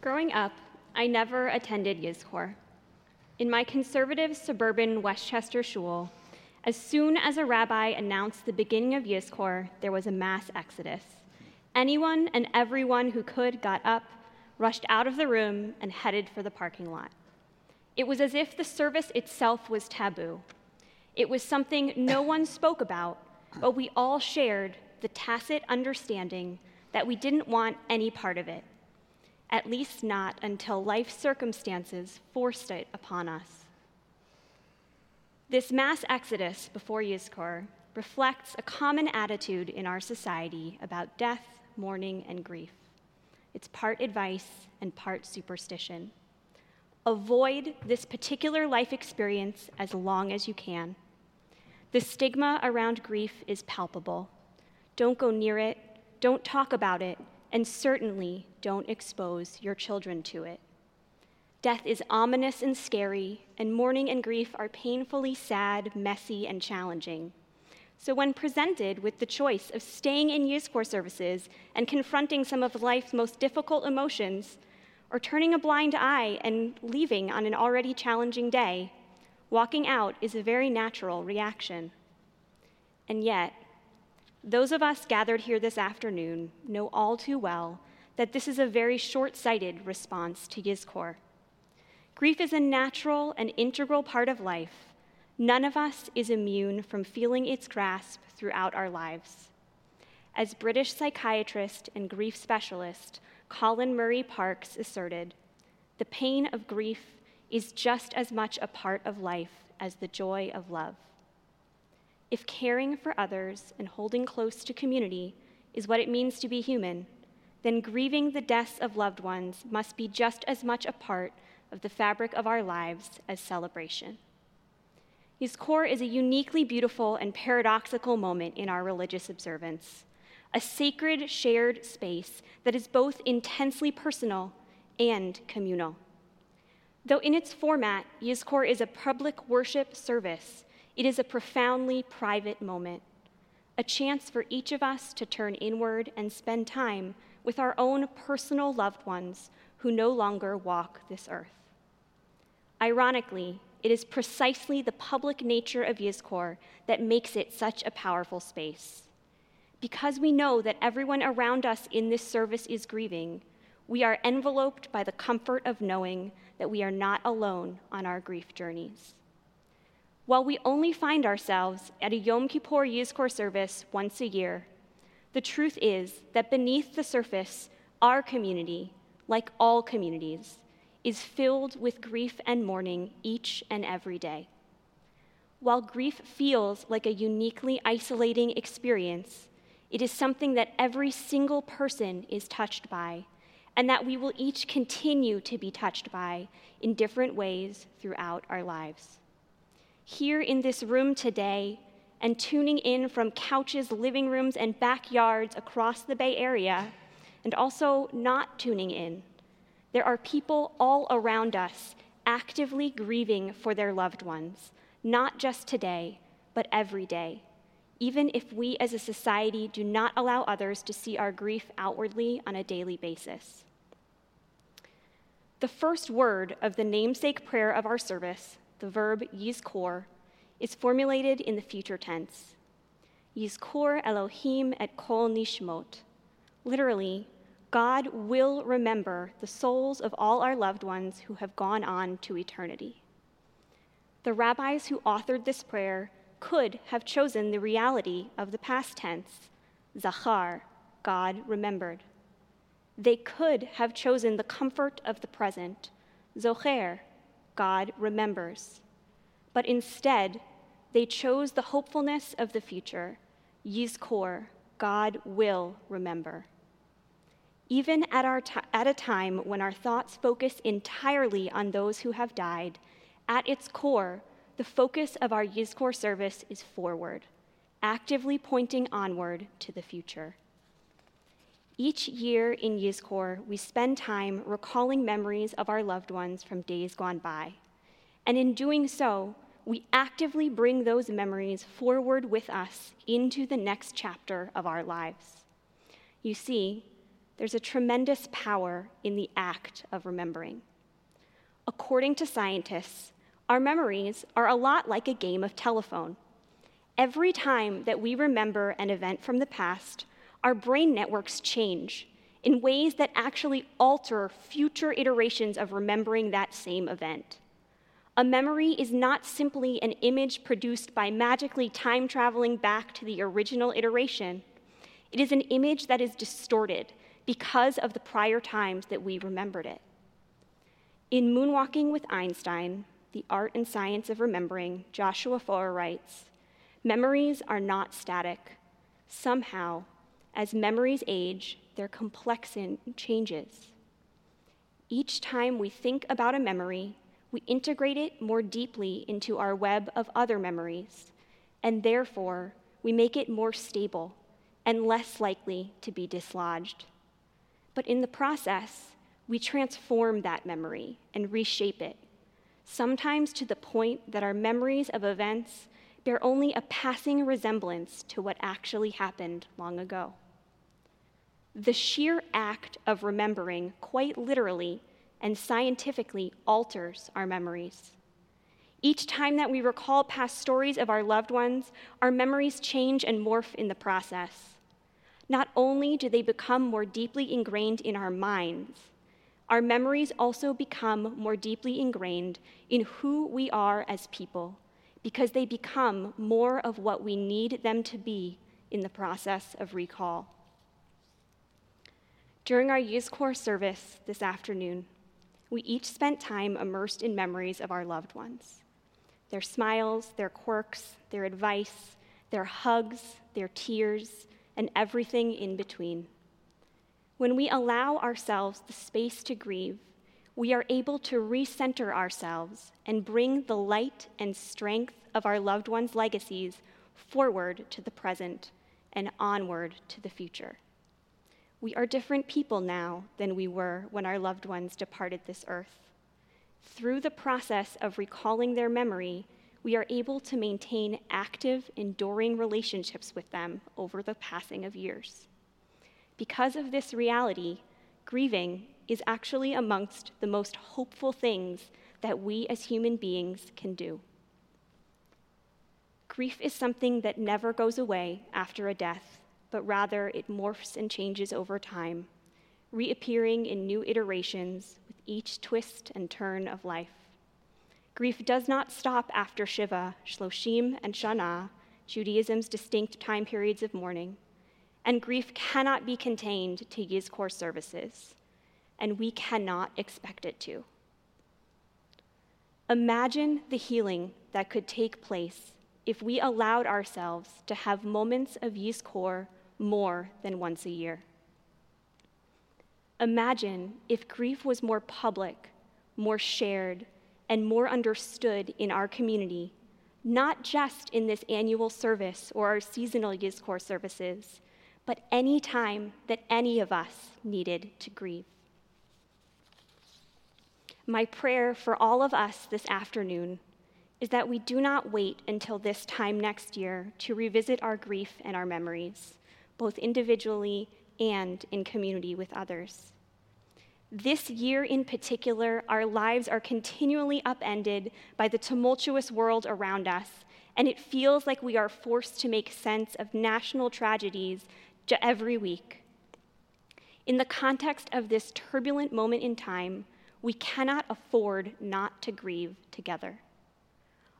Growing up, I never attended Yizkor. In my conservative suburban Westchester shul, as soon as a rabbi announced the beginning of Yizkor, there was a mass exodus. Anyone and everyone who could got up, rushed out of the room, and headed for the parking lot. It was as if the service itself was taboo. It was something no one spoke about, but we all shared the tacit understanding that we didn't want any part of it at least not until life circumstances forced it upon us. This mass exodus before Yizkor reflects a common attitude in our society about death, mourning, and grief. It's part advice and part superstition. Avoid this particular life experience as long as you can. The stigma around grief is palpable. Don't go near it, don't talk about it, and certainly don't expose your children to it. Death is ominous and scary, and mourning and grief are painfully sad, messy, and challenging. So, when presented with the choice of staying in Yizkor services and confronting some of life's most difficult emotions, or turning a blind eye and leaving on an already challenging day, walking out is a very natural reaction. And yet, those of us gathered here this afternoon know all too well that this is a very short sighted response to Yizkor. Grief is a natural and integral part of life. None of us is immune from feeling its grasp throughout our lives. As British psychiatrist and grief specialist Colin Murray Parkes asserted, the pain of grief is just as much a part of life as the joy of love. If caring for others and holding close to community is what it means to be human, then grieving the deaths of loved ones must be just as much a part of the fabric of our lives as celebration. Yizkor is a uniquely beautiful and paradoxical moment in our religious observance, a sacred shared space that is both intensely personal and communal. Though in its format, Yizkor is a public worship service, it is a profoundly private moment, a chance for each of us to turn inward and spend time with our own personal loved ones who no longer walk this earth. Ironically, it is precisely the public nature of Yizkor that makes it such a powerful space. Because we know that everyone around us in this service is grieving, we are enveloped by the comfort of knowing that we are not alone on our grief journeys. While we only find ourselves at a Yom Kippur Yizkor service once a year, the truth is that beneath the surface, our community, like all communities, is filled with grief and mourning each and every day. While grief feels like a uniquely isolating experience, it is something that every single person is touched by, and that we will each continue to be touched by in different ways throughout our lives here in this room today and tuning in from couches, living rooms, and backyards across the Bay Area, and also not tuning in. There are people all around us actively grieving for their loved ones, not just today, but every day, even if we as a society do not allow others to see our grief outwardly on a daily basis. The first word of the namesake prayer of our service the verb yizkor, is formulated in the future tense. Yizkor Elohim et kol nishmot. Literally, God will remember the souls of all our loved ones who have gone on to eternity. The rabbis who authored this prayer could have chosen the reality of the past tense, Zachar, God remembered. They could have chosen the comfort of the present, Zocher, God remembers. But instead, they chose the hopefulness of the future. Yizkor, God will remember. Even at, our t- at a time when our thoughts focus entirely on those who have died, at its core, the focus of our Yizkor service is forward, actively pointing onward to the future. Each year in Yizkor, we spend time recalling memories of our loved ones from days gone by. And in doing so, we actively bring those memories forward with us into the next chapter of our lives. You see, there's a tremendous power in the act of remembering. According to scientists, our memories are a lot like a game of telephone. Every time that we remember an event from the past, our brain networks change in ways that actually alter future iterations of remembering that same event. A memory is not simply an image produced by magically time traveling back to the original iteration. It is an image that is distorted because of the prior times that we remembered it. In Moonwalking with Einstein, The Art and Science of Remembering, Joshua Foer writes Memories are not static. Somehow, as memories age, their complexity changes. Each time we think about a memory, we integrate it more deeply into our web of other memories, and therefore we make it more stable and less likely to be dislodged. But in the process, we transform that memory and reshape it, sometimes to the point that our memories of events bear only a passing resemblance to what actually happened long ago. The sheer act of remembering, quite literally and scientifically, alters our memories. Each time that we recall past stories of our loved ones, our memories change and morph in the process. Not only do they become more deeply ingrained in our minds, our memories also become more deeply ingrained in who we are as people because they become more of what we need them to be in the process of recall. During our Yizkor service this afternoon, we each spent time immersed in memories of our loved ones their smiles, their quirks, their advice, their hugs, their tears, and everything in between. When we allow ourselves the space to grieve, we are able to recenter ourselves and bring the light and strength of our loved ones' legacies forward to the present and onward to the future. We are different people now than we were when our loved ones departed this earth. Through the process of recalling their memory, we are able to maintain active, enduring relationships with them over the passing of years. Because of this reality, grieving is actually amongst the most hopeful things that we as human beings can do. Grief is something that never goes away after a death, but rather it morphs and changes over time, reappearing in new iterations with each twist and turn of life. Grief does not stop after Shiva, Shloshim, and Shana, Judaism's distinct time periods of mourning, and grief cannot be contained to Yizkor services, and we cannot expect it to. Imagine the healing that could take place if we allowed ourselves to have moments of Yizkor more than once a year. Imagine if grief was more public, more shared, and more understood in our community, not just in this annual service or our seasonal Yizkor services, but any time that any of us needed to grieve. My prayer for all of us this afternoon is that we do not wait until this time next year to revisit our grief and our memories both individually and in community with others. This year in particular, our lives are continually upended by the tumultuous world around us, and it feels like we are forced to make sense of national tragedies every week. In the context of this turbulent moment in time, we cannot afford not to grieve together.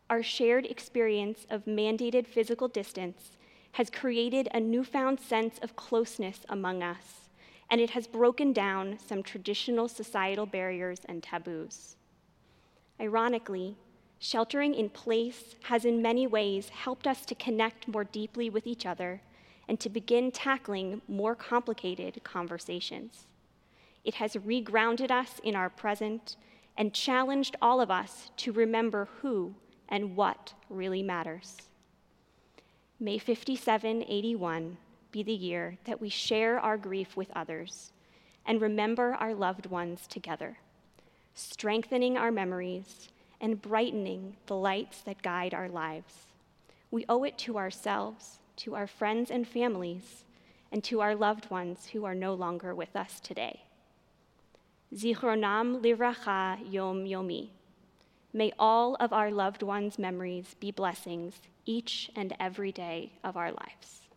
Our shared experience of mandated physical distance has created a newfound sense of closeness among us, and it has broken down some traditional societal barriers and taboos. Ironically, sheltering in place has in many ways helped us to connect more deeply with each other and to begin tackling more complicated conversations. It has regrounded us in our present and challenged all of us to remember who and what really matters. May 5781 be the year that we share our grief with others and remember our loved ones together, strengthening our memories and brightening the lights that guide our lives. We owe it to ourselves, to our friends and families, and to our loved ones who are no longer with us today. Zichronam livracha yom yomi. May all of our loved ones' memories be blessings each and every day of our lives.